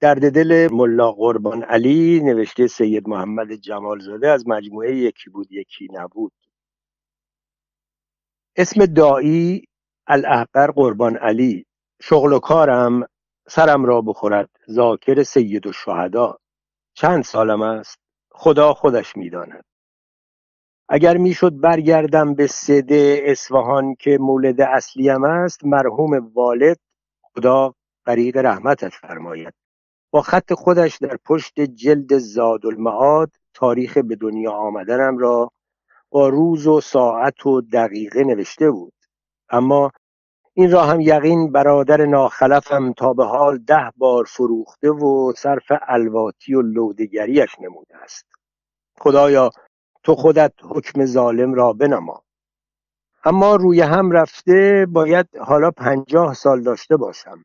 درد دل ملا قربان علی نوشته سید محمد جمالزاده از مجموعه یکی بود یکی نبود. اسم دایی الاحقر قربان علی. شغل و کارم سرم را بخورد ذاکر سید و شهدا. چند سالم است خدا خودش می‌داند. اگر می‌شد برگردم به سده اصفهان که مولد اصلیم است مرحوم والد خدا غریق رحمتش فرماید. خط خودش در پشت جلد زاد المعاد تاریخ به دنیا آمدنم را با روز و ساعت و دقیقه نوشته بود. اما این را هم یقین برادر ناخلفم تا به حال ده بار فروخته و صرف الواتی و لودگریش نموده است. خدایا تو خودت حکم ظالم را بنما. اما روی هم رفته باید حالا پنجاه سال داشته باشم.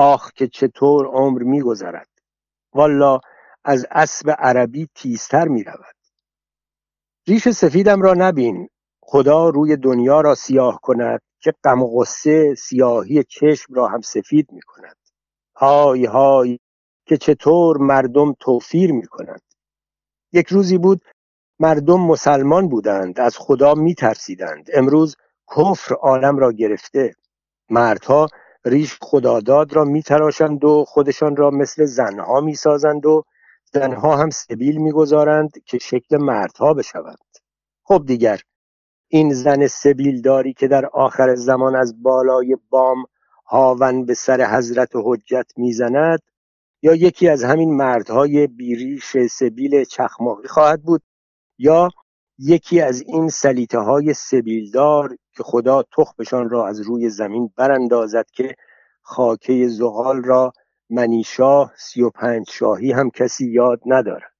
آخ که چطور عمر میگذرد. والا از اسب عربی تیزتر می رود ریش سفیدم را نبین. خدا روی دنیا را سیاه کند که غم غصه سیاهی چشم را هم سفید می کند های های که چطور مردم توفیر می کند یک روزی بود مردم مسلمان بودند از خدا می ترسیدند امروز کفر عالم را گرفته. مردها ریش خداداد را میتراشند و خودشان را مثل زنها می‌سازند و زنها هم سبیل می‌گذارند که شکل مردها بشوند. خب دیگر این زن سبیلداری که در آخر زمان از بالای بام هاون به سر حضرت حجت می‌زند یا یکی از همین مردهای بیریش سبیل چخماقی خواهد بود یا یکی از این سلیته های سبیلدار که خدا تخمشان را از روی زمین براندازد که خاکه زغال را منیشاه سی و پنج شاهی هم کسی یاد ندارد.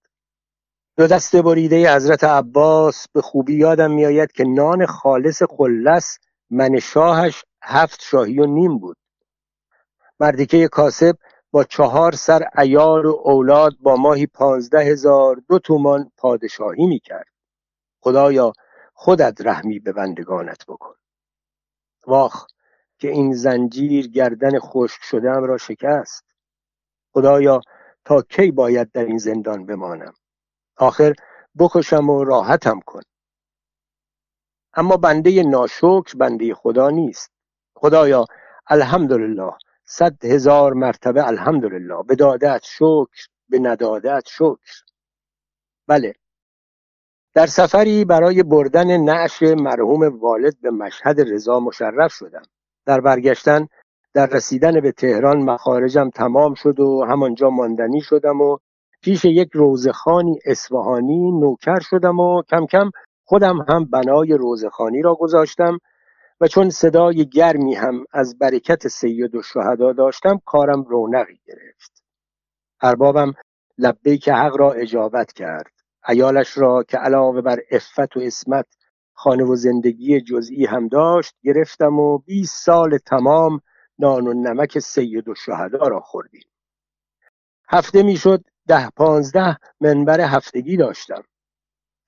دو دست بریده حضرت عباس به خوبی یادم میآید که نان خالص خلص من شاهش هفت شاهی و نیم بود. مردیکه کاسب با چهار سر ایار و اولاد با ماهی پانزده هزار دو تومان پادشاهی می‌کرد. خدایا خودت رحمی به بندگانت بکن. واخ که این زنجیر گردن خشک شدم را شکست. خدایا تا کی باید در این زندان بمانم؟ آخر بکشم و راحتم کن. اما بنده ناشکر بنده خدا نیست. خدایا الحمدلله صد هزار مرتبه الحمدلله. به دادت شکر به ندادت شکر. بله در سفری برای بردن نعش مرحوم والد به مشهد رضا مشرف شدم. در برگشتن در رسیدن به تهران مخارجم تمام شد و همانجا ماندنی شدم و پیش یک روزخانی اصفهانی نوکر شدم و کم کم خودم هم بنای روزخانی را گذاشتم و چون صدای گرمی هم از برکت سید و شهدا داشتم کارم رونقی گرفت. اربابم لبه که حق را اجابت کرد. ایالش را که علاوه بر افت و اسمت خانه و زندگی جزئی هم داشت گرفتم و 20 سال تمام نان و نمک سید و شهدا را خوردیم. هفته می‌شد ده پانزده منبر هفتگی داشتم.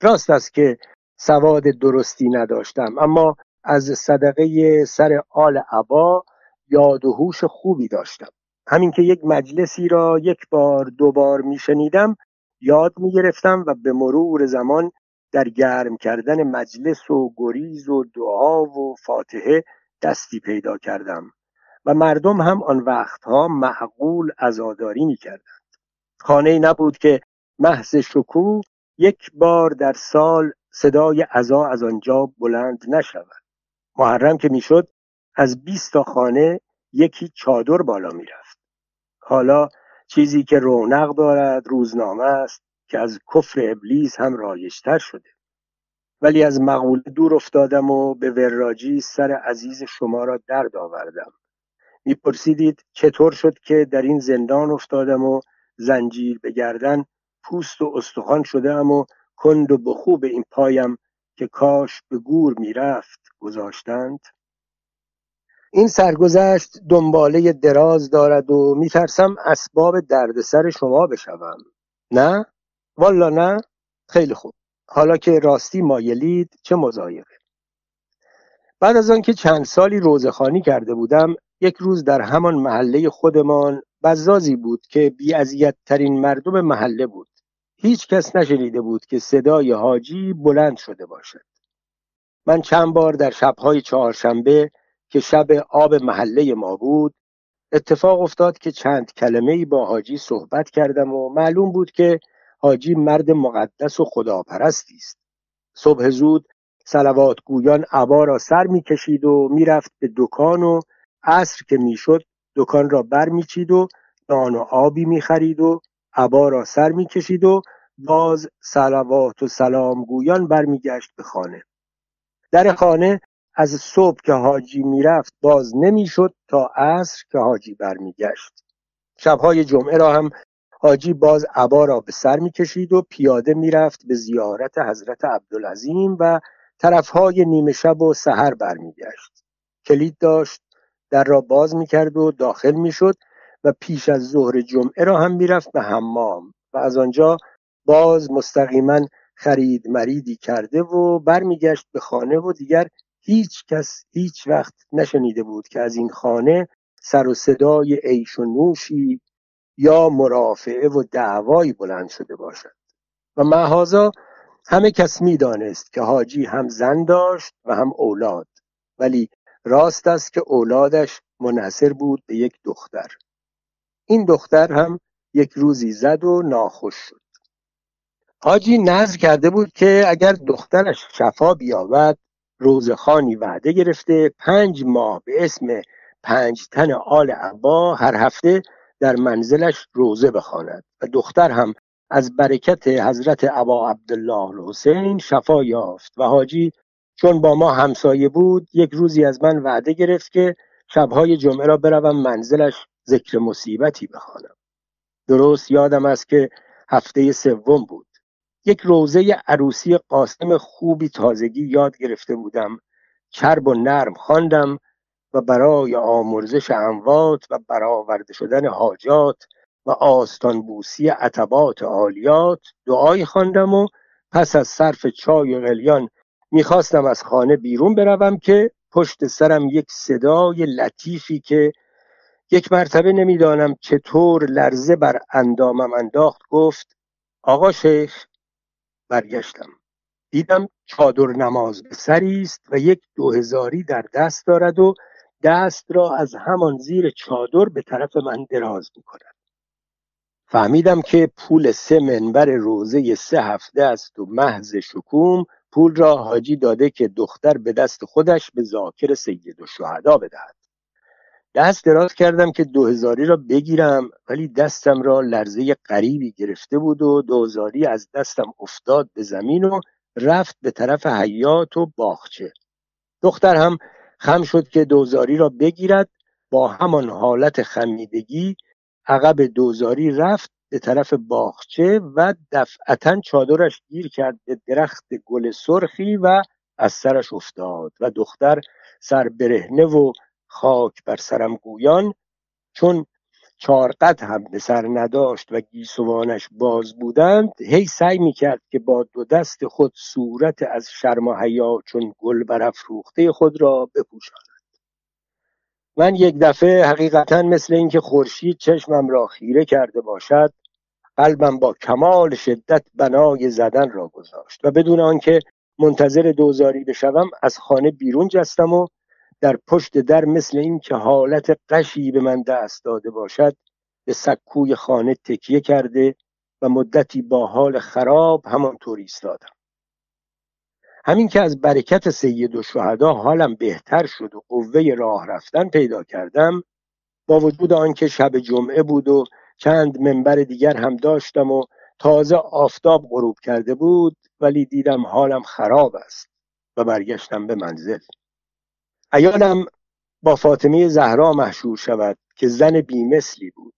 راست است که سواد درستی نداشتم اما از صدقه سر آل عبا یاد و هوش خوبی داشتم. همین که یک مجلسی را یک بار دو بار میشنیدم یاد می‌گرفتم و به مرور زمان در گرم کردن مجلس و گریز و دعا و فاتحه دستی پیدا کردم و مردم هم آن وقتها معقول ازاداری می کردند خانه نبود که محض شکوه یک بار در سال صدای عزا از آنجا بلند نشود. محرم که می‌شد از بیست تا خانه یکی چادر بالا می‌رفت. حالا چیزی که رونق دارد روزنامه است که از کفر ابلیس هم رایشتر شده. ولی از مقوله دور افتادم و به وراجی سر عزیز شما را درد آوردم. میپرسیدید چطور شد که در این زندان افتادم و زنجیر به گردن پوست و استخوان شده و کند و بخوب این پایم که کاش به گور می‌رفت گذاشتند؟ این سرگذشت دنباله دراز دارد و میترسم اسباب دردسر شما بشوم. نه؟ والا نه؟ خیلی خوب. حالا که راستی مایلید چه مزایقه. بعد از آنکه چند سالی روزخانی کرده بودم یک روز در همان محله خودمان بزازی بود که بی ترین مردم محله بود. هیچ کس نشنیده بود که صدای حاجی بلند شده باشد. من چند بار در شبهای چهارشنبه که شب آب محله ما بود اتفاق افتاد که چند کلمه با حاجی صحبت کردم و معلوم بود که حاجی مرد مقدس و خداپرستی است. صبح زود سلوات گویان عبا را سر می‌کشید و می‌رفت به دکان و عصر که می‌شد دکان را بر میچید و نان و آبی می‌خرید و عبا را سر می‌کشید و باز سلوات و سلام گویان برمیگشت به خانه. در خانه از صبح که حاجی می‌رفت باز نمی‌شد تا عصر که حاجی برمیگشت. شبهای جمعه را هم حاجی باز عبا را به سر می‌کشید و پیاده می‌رفت به زیارت حضرت عبدالعظیم و طرفهای نیمه شب و سحر برمیگشت. کلید داشت در را باز می‌کرد و داخل می‌شد و پیش از ظهر جمعه را هم می‌رفت به حمام و از آنجا باز مستقیما خرید مریدی کرده و برمیگشت به خانه و دیگر هیچ کس هیچ وقت نشنیده بود که از این خانه سر و صدای عیش و نوشی یا مرافعه و دعوایی بلند شده باشد. و محازا همه کس می‌دانست که حاجی هم زن داشت و هم اولاد ولی راست است که اولادش منحصر بود به یک دختر. این دختر هم یک روزی زد و ناخوش شد. حاجی نظر کرده بود که اگر دخترش شفا بیابد روزخانی وعده گرفته. پنج ماه به اسم پنج تن آل عبا هر هفته در منزلش روزه بخواند و دختر هم از برکت حضرت عبا عبدالله الحسین شفا یافت و حاجی چون با ما همسایه بود یک روزی از من وعده گرفت که شبهای جمعه را بروم منزلش ذکر مصیبتی بخوانم. درست یادم است که هفته سوم بود. یک روزه عروسی قاسم خوبی تازگی یاد گرفته بودم. چرب و نرم خواندم و برای آمرزش اموات و برآورده شدن حاجات و آستان بوسی عتبات عالیات دعای خواندم و پس از صرف چای و قلیان می‌خواستم از خانه بیرون بروم که پشت سرم یک صدای لطیفی که یک مرتبه نمی‌دانم چطور لرزه بر اندامم انداخت گفت آقا شیخ برگشتم. دیدم چادر نماز به سری است و یک دو هزاری در دست دارد و دست را از همان زیر چادر به طرف من دراز می کند فهمیدم که پول سه منبر روزه سه هفته است و محض شکوم پول را حاجی داده که دختر به دست خودش به ذاکر سید و شهدا بدهد. دست دراز کردم که دو هزاری را بگیرم ولی دستم را لرزه قریبی گرفته بود و دوزاری از دستم افتاد به زمین و رفت به طرف حیات و باغچه. دختر هم خم شد که دوزاری را بگیرد با همان حالت خمیدگی عقب دوزاری رفت به طرف باغچه و دفعتا چادرش گیر کرد به درخت گل سرخی و از سرش افتاد و دختر سر برهنه و خاک بر سرم گویان چون چارقد هم به سر نداشت و گیسوانش باز بودند هی سعی می‌کرد که با دو دست خود صورت از شرم و حیا چون گل برافروخته خود را بپوشاند. من یک دفعه حقیقتا مثل اینکه خورشید چشمم را خیره کرده باشد قلبم با کمال شدت بنای زدن را گذاشت و بدون آنکه منتظر دوزاری بشوم از خانه بیرون جستم و در پشت در مثل اینکه حالت قشی به من دست داده باشد به سکوی خانه تکیه کرده و مدتی با حال خراب همانطور ایستادم. همین که از برکت سید و شهدا حالم بهتر شد و قوه راه رفتن پیدا کردم با وجود آنکه شب جمعه بود و چند منبر دیگر هم داشتم و تازه آفتاب غروب کرده بود ولی دیدم حالم خراب است و برگشتم به منزل. ایانم با فاطمه زهرا محشور شود که زن بیمثلی بود.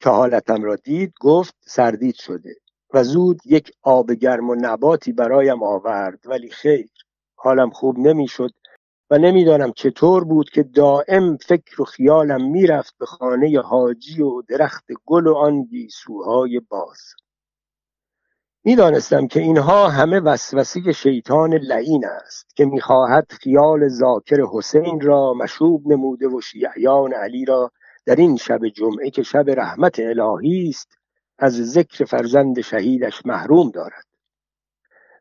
که حالتم را دید گفت سردید شده و زود یک آب گرم و نباتی برایم آورد. ولی خیر حالم خوب نمی‌شد و نمی‌دانم چطور بود که دائم فکر و خیالم می‌رفت به خانه حاجی و درخت گل و آن گیسوهای باز. می‌دانستم که اینها همه وسوسه شیطان لعین است که می‌خواهد خیال ذاکر حسین را مشوب نموده و شیعیان علی را در این شب جمعه که شب رحمت الهی است از ذکر فرزند شهیدش محروم دارد.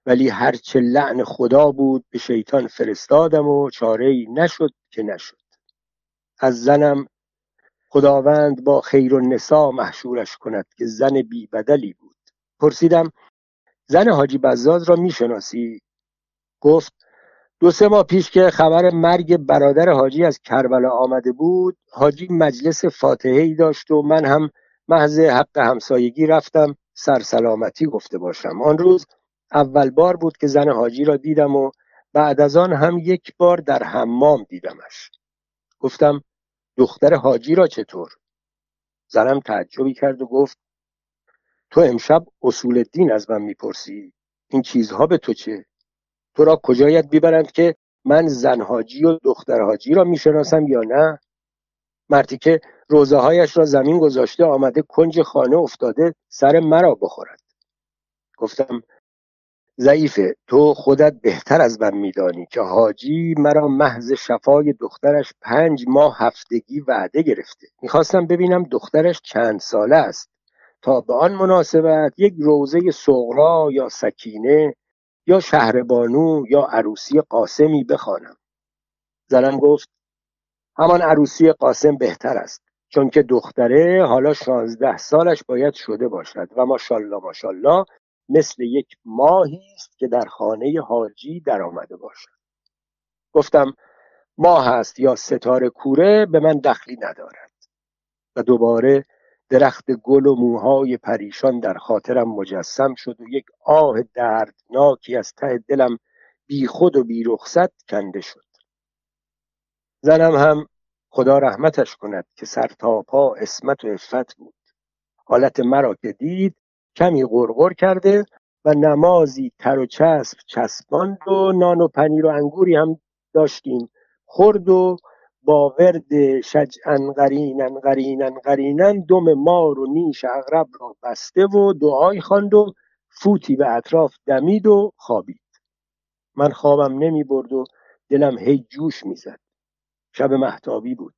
ولی هرچه لعن خدا بود به شیطان فرستادم و چاره نشد که نشد. از زنم خداوند با خیر النسا محشورش کند که زن بی بدلی بود. پرسیدم زن حاجی بزاز را می‌شناسی؟ گفت دو سه ماه پیش که خبر مرگ برادر حاجی از کربلا آمده بود حاجی مجلس فاتحه ای داشت و من هم محض حق همسایگی رفتم سرسلامتی گفته باشم. آن روز اول بار بود که زن حاجی را دیدم و بعد از آن هم یک بار در حمام دیدمش. گفتم دختر حاجی را چطور؟ زنم تعجبی کرد و گفت تو امشب اصول دین از من می‌پرسی. این چیزها به تو چه؟ تو را کجایت بیبرند که من زن حاجی و دختر حاجی را می‌شناسم یا نه؟ مردی که روزه هایش را زمین گذاشته آمده کنج خانه افتاده سر مرا بخورد. گفتم ضعیفه تو خودت بهتر از من میدانی که حاجی مرا محض شفای دخترش پنج ماه هفتگی وعده گرفته. می‌خواستم ببینم دخترش چند ساله است. تا به آن مناسبت یک روزه صغرا یا سکینه یا شهربانو یا عروسی قاسمی بخوانم. زنم گفت همان عروسی قاسم بهتر است چون که دختره حالا شانزده سالش باید شده باشد و ماشالله ماشالله مثل یک ماهی است که در خانه حاجی در آمده باشد. گفتم ماه است یا ستاره کوره به من دخلی ندارد. و دوباره درخت گل و موهای پریشان در خاطرم مجسم شد و یک آه دردناکی از ته دلم بی خود و بی رخصت کنده شد. زنم هم خدا رحمتش کند که سر تا پا اسمت و افت بود. حالت مرا که دید کمی غرغر کرده و نمازی تر و چسب چسباند و نان و پنیر و انگوری هم داشتیم. خورد و با ورد شجعن قرینن قرینن قرینن دم مار و نیش اغرب را بسته و دعای خواند و فوتی به اطراف دمید و خوابید. من خوابم نمی برد و دلم هی جوش می‌زد شب محتابی بود.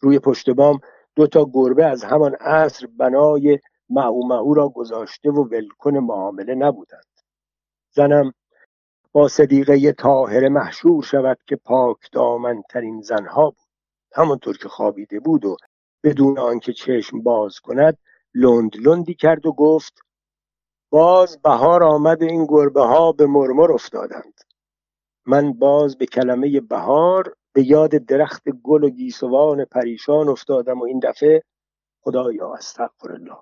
روی پشت بام دو تا گربه از همان عصر بنای معو معو را گذاشته و ولکن معامله نبودند. زنم با صدیقه طاهره محشور شود که پاک دامنترین زنها بود. همانطور که خوابیده بود و بدون آنکه چشم باز کند لند لندی کرد و گفت باز بهار آمد این گربه ها به مرمر افتادند. من باز به کلمه بهار به یاد درخت گل و گیسوان پریشان افتادم و این دفعه خدایا استغفر الله.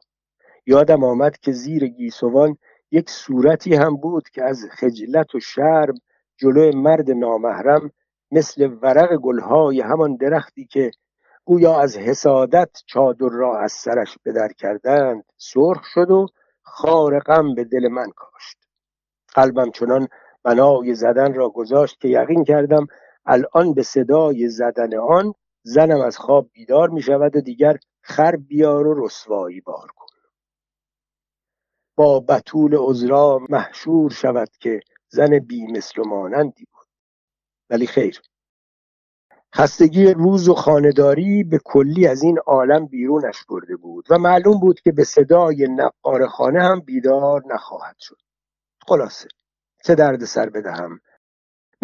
یادم آمد که زیر گیسوان یک صورتی هم بود که از خجلت و شرم جلو مرد نامحرم مثل ورق گلهای همان درختی که گویا از حسادت چادر را از سرش بدر کردند سرخ شد و خار غم به دل من کاشت. قلبم چنان بنای زدن را گذاشت که یقین کردم الان به صدای زدن آن زنم از خواب بیدار می شود و دیگر خر بیار و رسوایی بار کن با بطول عذرا محشور شود که زن بی مثل و مانندی بود. ولی خیر. خستگی روز و خانداری به کلی از این عالم بیرونش برده بود و معلوم بود که به صدای نقار خانه هم بیدار نخواهد شد. خلاصه. چه درد سر بدهم؟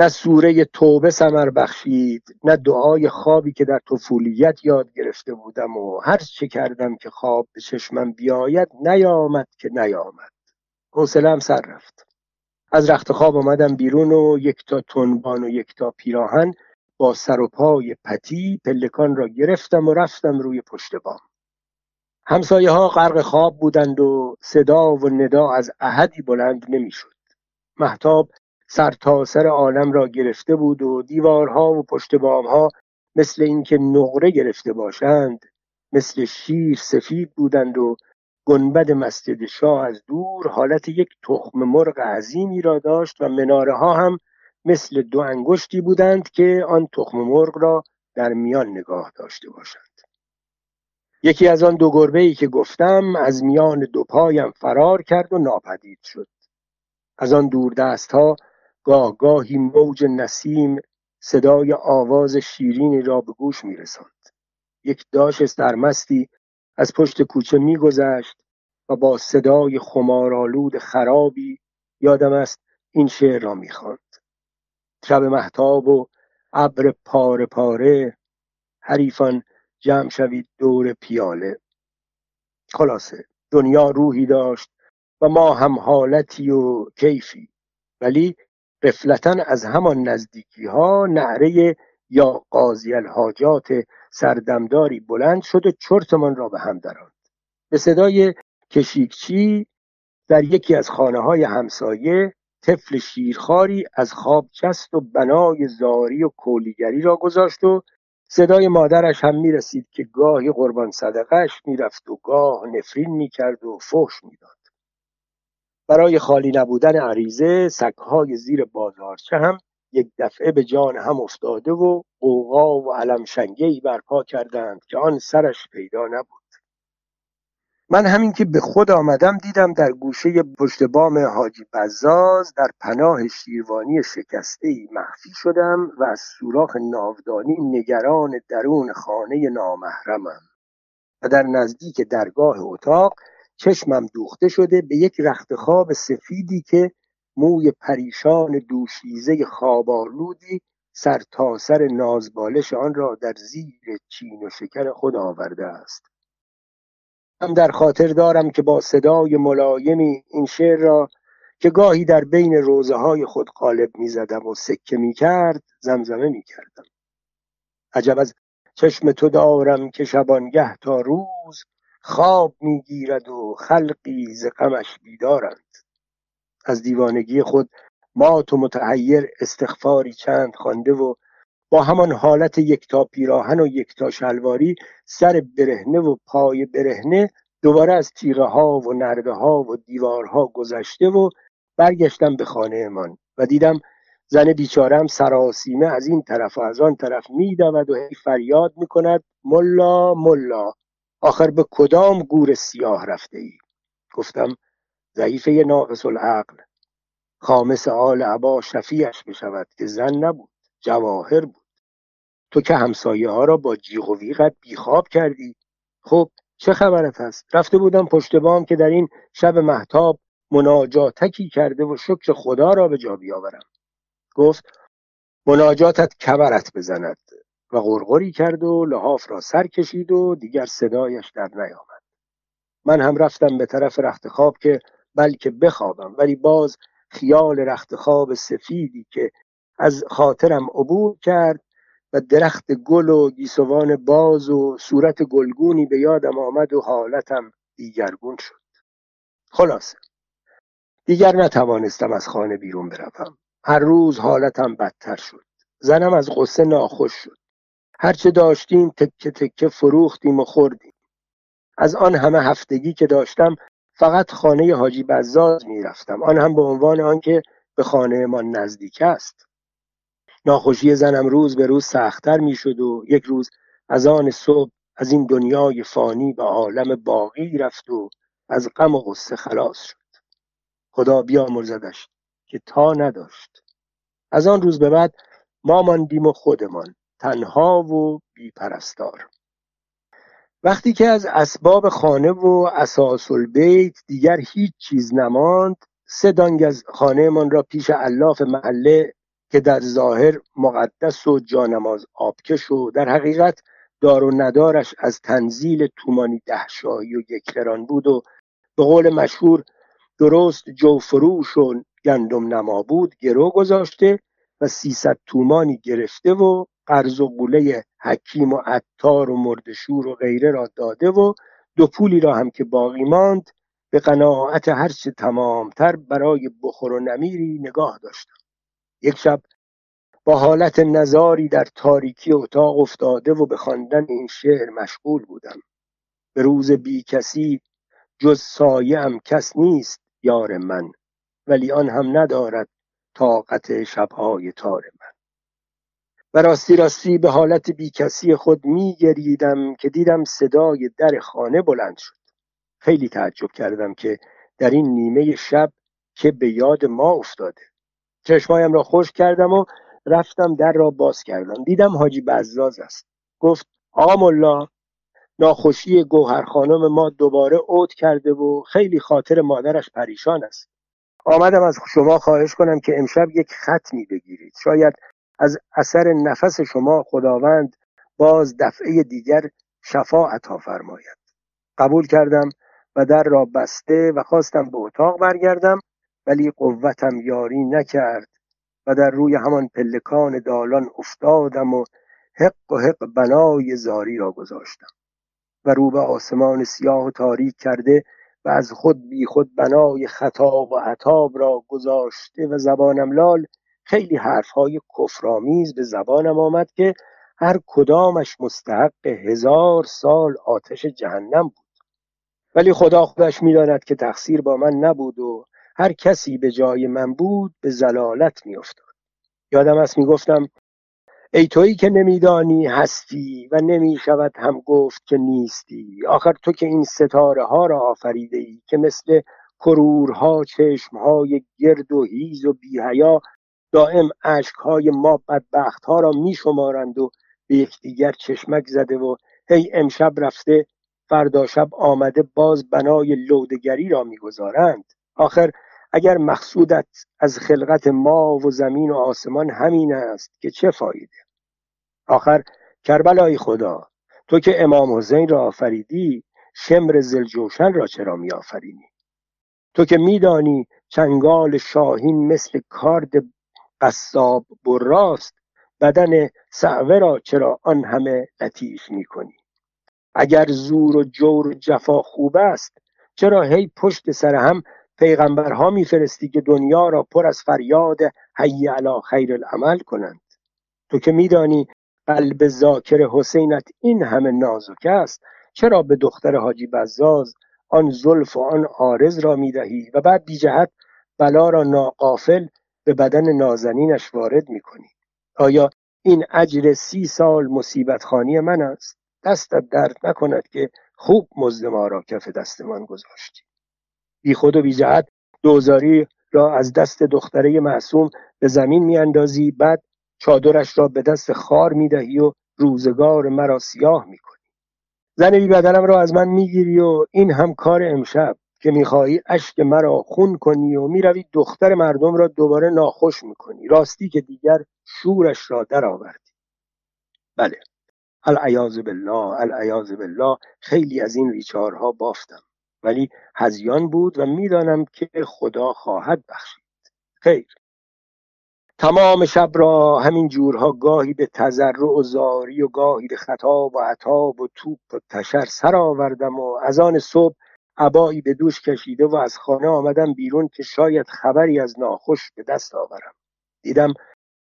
نه سوره توبه سمر بخشید نه دعای خوابی که در طفولیت یاد گرفته بودم و هر چه کردم که خواب به چشمم بیاید نیامد که نیامد. حوصلهام سر رفت. از رخت خواب آمدم بیرون و یک تا تنبان و یک تا پیراهن با سر و پای پتی پلکان را گرفتم و رفتم روی پشت بام. همسایه ها غرق خواب بودند و صدا و ندا از احدی بلند نمی‌شد. محتاب سر تا سر عالم را گرفته بود و دیوارها و پشت بامها مثل اینکه نقره گرفته باشند مثل شیر سفید بودند و گنبد مسجد شاه از دور حالت یک تخم مرغ عظیمی را داشت و مناره ها هم مثل دو انگشتی بودند که آن تخم مرغ را در میان نگاه داشته باشند. یکی از آن دو گربه ای که گفتم از میان دو پایم فرار کرد و ناپدید شد. از آن دور دست ها گاه گاهی موج نسیم صدای آواز شیرینی را به گوش می رسند. یک داش سرمستی از پشت کوچه میگذشت و با صدای خمارالود خرابی یادم است این شعر را می‌خواند. شب محتاب و ابر پاره پاره حریفان جمع شوید دور پیاله. خلاصه دنیا روحی داشت و ما هم حالتی و کیفی. ولی قفلتا از همان نزدیکی ها نعره یا قاضی الحاجات سردمداری بلند شد و چرتمان را به هم دراند. به صدای کشیکچی در یکی از خانه های همسایه طفل شیرخاری از خواب جست و بنای زاری و کولیگری را گذاشت و صدای مادرش هم می‌رسید که گاهی قربان صدقش می‌رفت و گاه نفرین می‌کرد و فحش می‌داد. برای خالی نبودن عریضه سگهای زیر بازارچه هم یک دفعه به جان هم افتاده و قوقا و علمشنگهای برپا کردند که آن سرش پیدا نبود. من همین که به خود آمدم دیدم در گوشه پشت بام حاجی بزاز در پناه شیروانی شکسته مخفی شدم و از سوراخ ناودانی نگران درون خانه نامحرمم و در نزدیک درگاه اتاق چشمم دوخته شده به یک رخت خواب سفیدی که موی پریشان دوشیزه خوابالودی سر تا سر نازبالش آن را در زیر چین و شکر خود آورده است. هم در خاطر دارم که با صدای ملایمی این شعر را که گاهی در بین روزه های خود قالب می زدم و سکه می کرد زمزمه می کردم عجب از چشم تو دارم که شبانگه تا روز خواب می‌گیرد و خلقی ز غمش بیدارند. از دیوانگی خود ما تو متحیر استغفاری چند خوانده و با همان حالت یکتا پیراهن و یکتا شلواری سر برهنه و پای برهنه دوباره از تیغه ها و نرده ها و دیوارها گذشته و برگشتم به خانه من و دیدم زن بیچارم سراسیمه از این طرف و از آن طرف میدود و هی فریاد می‌کند ملا ملا. آخر به کدام گور سیاه رفته ای؟ گفتم ضعیفه ناقص العقل. خامس آل عبا شفیعش بشود که زن نبود جواهر بود. تو که همسایه ها را با جیغ و ویغت بیخواب کردی. خب چه خبرت هست رفته بودم پشت بام که در این شب محتاب مناجاتکی کرده و شکر خدا را به جا بیاورم. گفت مناجاتت کبرت بزند. و غرغری کرد و لحاف را سر کشید و دیگر صدایش در نیامد. من هم رفتم به طرف رخت خواب که بلکه بخوابم ولی باز خیال رخت خواب سفیدی که از خاطرم عبور کرد و درخت گل و گیسوان باز و صورت گلگونی به یادم آمد و حالتم دیگرگون شد. خلاصه دیگر نتوانستم از خانه بیرون بروم. هر روز حالتم بدتر شد. زنم از غصه ناخوش شد. هرچه داشتیم تکه تکه فروختیم و خوردیم. از آن همه هفتگی که داشتم فقط خانه حاجی بزاز می‌رفتم. آن هم به عنوان آنکه به خانه ما نزدیک است. ناخوشی زنم روز به روز سختتر می‌شد و یک روز از آن صبح از این دنیای فانی به عالم باقی رفت و از غم و غصه خلاص شد. خدا بیامرزدش که تا نداشت. از آن روز به بعد ما ماندیم و خودمان. تنها و بیپرستار. وقتی که از اسباب خانه و اساس البیت دیگر هیچ چیز نماند سه دانگ از خانهمان را پیش علاف محله که در ظاهر مقدس و جانماز آبکش و در حقیقت دار و ندارش از تنزیل تومانی دهشایی و یکران بود و به قول مشهور درست جوفروش و گندم نما بود گرو گذاشته و سیصد تومانی گرفته و قرض و قوله حکیم و عطار و مردشور و غیره را داده و دو پولی را هم که باقی ماند به قناعت هرچه تمامتر برای بخور و نمیری نگاه داشتم. یک شب با حالت نظاری در تاریکی اتاق افتاده و به خواندن این شعر مشغول بودم. به روز بی کسی جز سایه هم کس نیست یار من ولی آن هم ندارد طاقت شبهای تار من. و راستی راستی به حالت بیکسی خود می گریدم که دیدم صدای در خانه بلند شد. خیلی تعجب کردم که در این نیمه شب که به یاد ما افتاده. چشمایم را خوش کردم و رفتم در را باز کردم. دیدم حاجی بزاز است. گفت آقا ملا ناخوشی گوهر خانم ما دوباره اوت کرده و خیلی خاطر مادرش پریشان است. آمدم از شما خواهش کنم که امشب یک ختمی بگیرید. شاید از اثر نفس شما خداوند باز دفعه دیگر شفا عطا فرماید. قبول کردم و در را بسته و خواستم به اتاق برگردم ولی قوتم یاری نکرد و در روی همان پلکان دالان افتادم و حق و حق بنای زاری را گذاشتم. و رو به آسمان سیاه و تاریک کرده از خود بی خود بنای خطاب و عطاب را گذاشته و زبانم لال خیلی حرفهای کفرآمیز به زبانم آمد که هر کدامش مستحق هزار سال آتش جهنم بود. ولی خدا خودش می‌داند که تقصیر با من نبود و هر کسی به جای من بود به زلالت میافتاد. یادم است می‌گفتم ای تویی که نمیدانی هستی و نمی‌شود هم گفت که نیستی. آخر تو که این ستاره ها را آفریده ای که مثل کرورها چشمهای گرد و هیز و بیهیا دائم اشکهای ما بدبخت ها را میشمارند و به یکدیگر چشمک زده و هی امشب رفته فردا شب آمده باز بنای لودگری را می‌گذارند. آخر اگر مقصودت از خلقت ما و زمین و آسمان همین است که چه فایده؟ آخر کربلای خدا تو که امام حسین را آفریدی شمر زلجوشن را چرا می آفرینی تو که میدانی چنگال شاهین مثل کارد قصاب براست بدن سعوه را چرا آن همه لطیف می کنی اگر زور و جور جفا خوب است چرا هی پشت سر هم پیغمبرها میفرستی که دنیا را پر از فریاد حی علی خیر العمل کنند. تو که میدانی قلب ذاکر حسینت این همه نازک است چرا به دختر حاجی بزاز آن زلف و آن آرز را می‌دهی و بعد بی جهت بلا را ناقافل به بدن نازنینش وارد می‌کنی؟ آیا این اجر سی سال مصیبت خانی من است؟ دستت درد نکند که خوب مزد ما را کف دستمان گذاشتی. بی خود و بی جهت دوزاری را از دست دختره معصوم به زمین میاندازی بعد چادرش را به دست خار می‌دهی و روزگار مرا سیاه می‌کنی. زن بی بدنم را از من می‌گیری و این هم کار امشب که می‌خواهی اشک مرا خون کنی و می‌روی دختر مردم را دوباره ناخوش می‌کنی. راستی که دیگر شورش را درآوردی. بله. العیاذ بالله العیاذ بالله. خیلی از این ریچارها بافتم. ولی هزیان بود و می‌دانم که خدا خواهد بخشید. خیر. تمام شب را همین جورها گاهی به تذرع و زاری و گاهی به خطاب و عطاب و توپ و تشر سر آوردم و از آن صبح عبایی به دوش کشیده و از خانه آمدم بیرون که شاید خبری از ناخوش به دست آورم. دیدم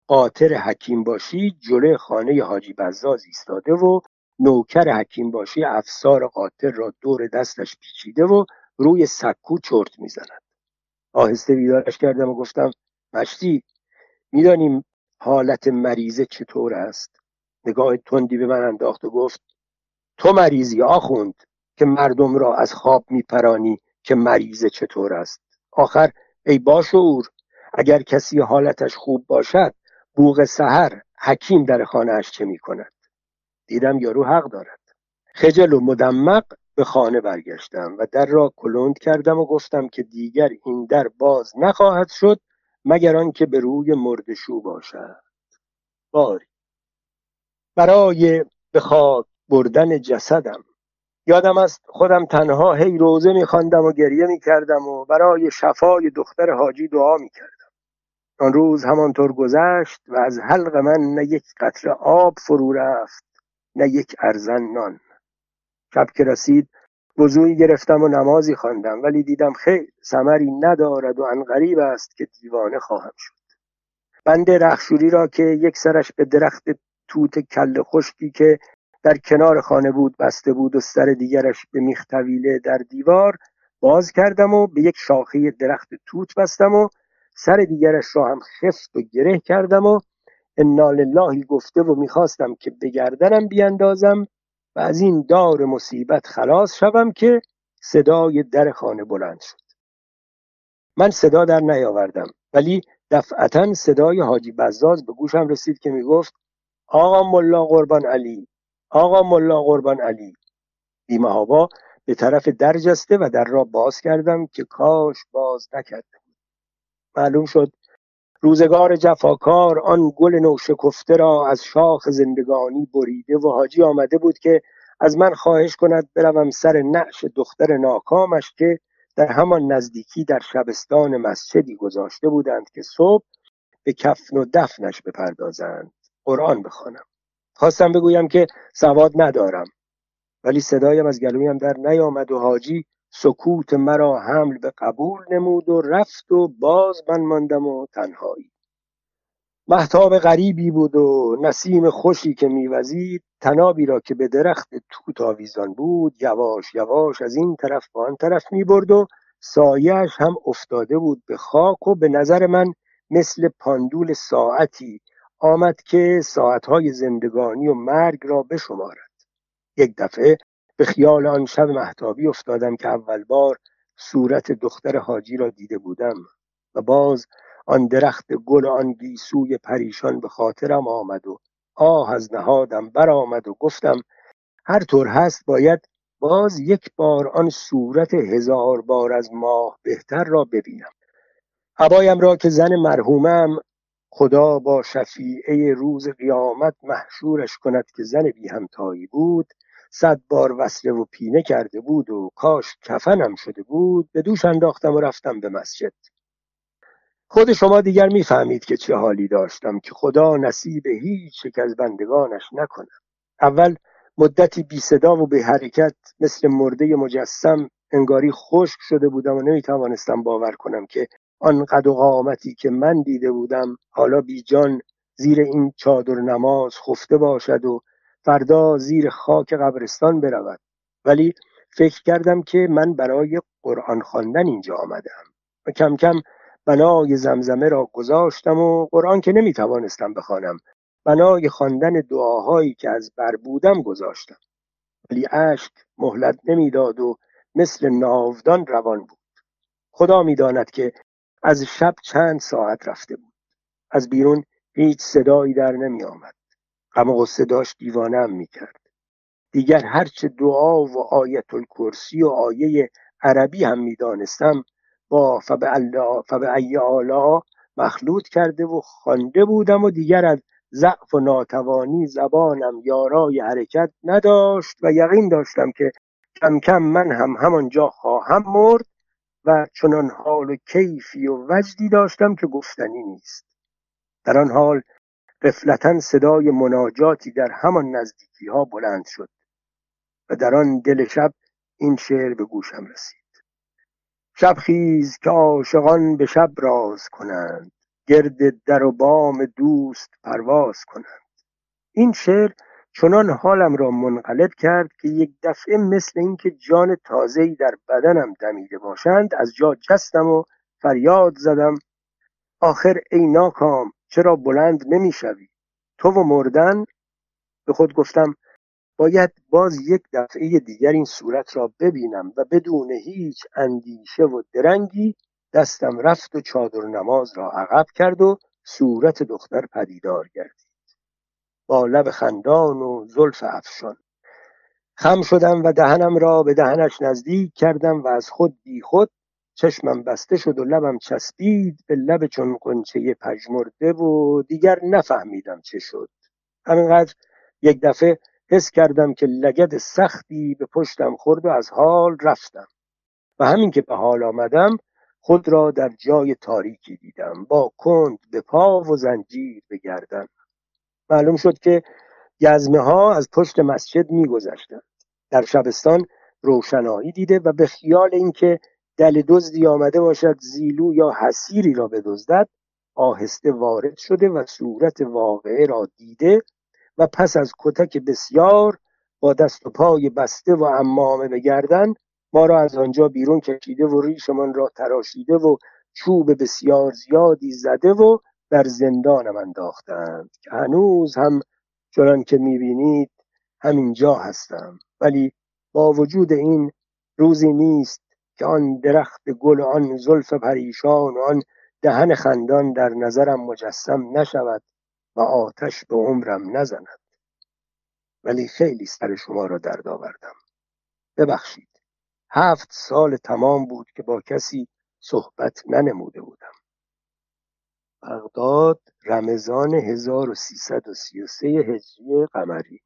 قاطر حکیم باشی جلوی خانه حاجی بزاز ایستاده و نوکر حکیم باشی افسار قاطر را دور دستش پیچیده و روی سکو چرت می‌زند. آهسته بیدارش کردم و گفتم مشتی می‌دانیم حالت مریضه چطور است. نگاه تندی به من انداخت و گفت تو مریضی آخوند که مردم را از خواب میپرانی که مریضه چطور است. آخر ای باشعور اگر کسی حالتش خوب باشد بوغ سحر حکیم در خانهاش چه می‌کند؟ دیدم یارو حق دارد. خجل و مدمق به خانه برگشتم و در را کلند کردم و گفتم که دیگر این در باز نخواهد شد مگر آنکه به روی مردشو باشد. باری. برای به خاک بردن جسدم. یادم است خودم تنها هی روزه میخواندم و گریه می‌کردم و برای شفای دختر حاجی دعا می‌کردم. آن روز همانطور گذشت و از حلق من نه یک قطره آب فرو رفت نه یک ارزن نان. شب که رسید وضوعی گرفتم و نمازی خواندم ولی دیدم خیر ثمری ندارد و انقریب است که دیوانه خواهم شد. بند رخشوری را که یک سرش به درخت توت کل خشکی که در کنار خانه بود بسته بود و سر دیگرش به میختویله در دیوار باز کردم و به یک شاخه درخت توت بستم و سر دیگرش را هم خفت و گره کردم و انا للهی گفته و می‌خواستم که به گردنم بیاندازم و از این دار مصیبت خلاص شوم که صدای در خانه بلند شد. من صدا در نیاوردم ولی دفعتا صدای حاجی بزاز به گوشم رسید که می‌گفت آقا ملا قربان علی آقا ملا قربان علی. بیمهابا به طرف در جسته و در را باز کردم که کاش باز نکرده معلوم شد روزگار جفاکار آن گل نوشکفته را از شاخ زندگانی بریده و حاجی آمده بود که از من خواهش کند بروم سر نعش دختر ناکامش که در همان نزدیکی در شبستان مسجدی گذاشته بودند که صبح به کفن و دفنش بپردازند. قرآن بخوانم. خواستم بگویم که سواد ندارم ولی صدایم از گلویم در نیامد و حاجی سکوت مرا حمل به قبول نمود و رفت و باز من ماندم و تنهایی. محتاب غریبی بود و نسیم خوشی که میوزید تنابی را که به درخت توت آویزان بود یواش یواش از این طرف به آن طرف می‌برد و سایهش هم افتاده بود به خاک و به نظر من مثل پاندول ساعتی آمد که ساعتهای زندگانی و مرگ را بشمارد. یک دفعه به خیال آن شب محتابی افتادم که اول بار صورت دختر حاجی را دیده بودم و باز آن درخت گل آن گیسوی پریشان به خاطرم آمد و آه از نهادم برآمد و گفتم هر طور هست باید باز یک بار آن صورت هزار بار از ماه بهتر را ببینم. عبایم را که زن مرحومم خدا با شفیعه روز قیامت محشورش کند که زن بی همتایی بود صد بار وصله و پینه کرده بود و کاش کفنم شده بود به دوش انداختم و رفتم به مسجد. خود شما دیگر می‌فهمید که چه حالی داشتم که خدا نصیب هیچ یک از بندگانش نکنم اول مدتی بی صدا و به حرکت مثل مرده مجسم انگاری خشک شده بودم و نمی‌توانستم باور کنم که آن قد و قامتی که من دیده بودم حالا بی جان زیر این چادر نماز خفته باشد و فردا زیر خاک قبرستان برود. ولی فکر کردم که من برای قرآن خواندن اینجا آمدم و کم کم بنای زمزمه را گذاشتم و قرآن که نمی توانستم بخوانم بنای خواندن دعاهایی که از بر بودم گذاشتم. ولی اشک مهلت نمی‌داد و مثل ناودان روان بود. خدا می‌داند که از شب چند ساعت رفته بود. از بیرون هیچ صدایی در نمی آمد غم و غصه داشت دیوانم می کرد دیگر هرچه دعا و آیت الکرسی و آیه عربی هم می دانستم با فبه ای آلا مخلوط کرده و خوانده بودم و دیگر از ضعف و ناتوانی زبانم یارای حرکت نداشت و یقین داشتم که کم کم من هم همانجا خواهم مرد و چنان حال و کیفی و وجدی داشتم که گفتنی نیست. در آن حال قفلتا صدای مناجاتی در همان نزدیکی ها بلند شد و در آن دل شب این شعر به گوشم رسید. شب خیز که عاشقان به شب راز کنند گرد در و بام دوست پرواز کنند. این شعر چنان حالم را منقلب کرد که یک دفعه مثل اینکه جان تازه‌ای در بدنم دمیده باشند از جا جستم و فریاد زدم آخر ای ناکام چرا بلند نمی‌شوی؟ تو و مردن؟ به خود گفتم باید باز یک دفعه دیگر این صورت را ببینم و بدون هیچ اندیشه و درنگی دستم رفت و چادر نماز را عقب کرد و صورت دختر پدیدار گردید. با لب خندان و زلف افشان. خم شدم و دهنم را به دهنش نزدیک کردم و از خود بی خود چشمم بسته شد و لبم چسبید به لب چون قنچه پژمرده و دیگر نفهمیدم چه شد. همینقدر یک دفعه حس کردم که لگد سختی به پشتم خورد و از حال رفتم. و همین که به حال آمدم خود را در جای تاریکی دیدم. با کند به پا و زنجیر به گردن معلوم شد که گزمه ها از پشت مسجد میگذشتند. در شبستان روشنایی دیده و به خیال اینکه دل دزدی آمده باشد زیلو یا حسیری را بدزدد آهسته وارد شده و صورت واقعه را دیده و پس از کتک بسیار با دست و پای بسته و امامه بگردن ما را از آنجا بیرون کشیده و ریشمان را تراشیده و چوب بسیار زیادی زده و در زندانم انداختند که هنوز هم چنان که می‌بینید همینجا هستم. ولی با وجود این روزی نیست که آن درخت گل و آن زلف پریشان و آن دهن خندان در نظرم مجسم نشود و آتش به عمرم نزند. ولی خیلی سر شما را درد آوردم. ببخشید. هفت سال تمام بود که با کسی صحبت ننموده بودم. بغداد رمضان 1333 هجری قمری.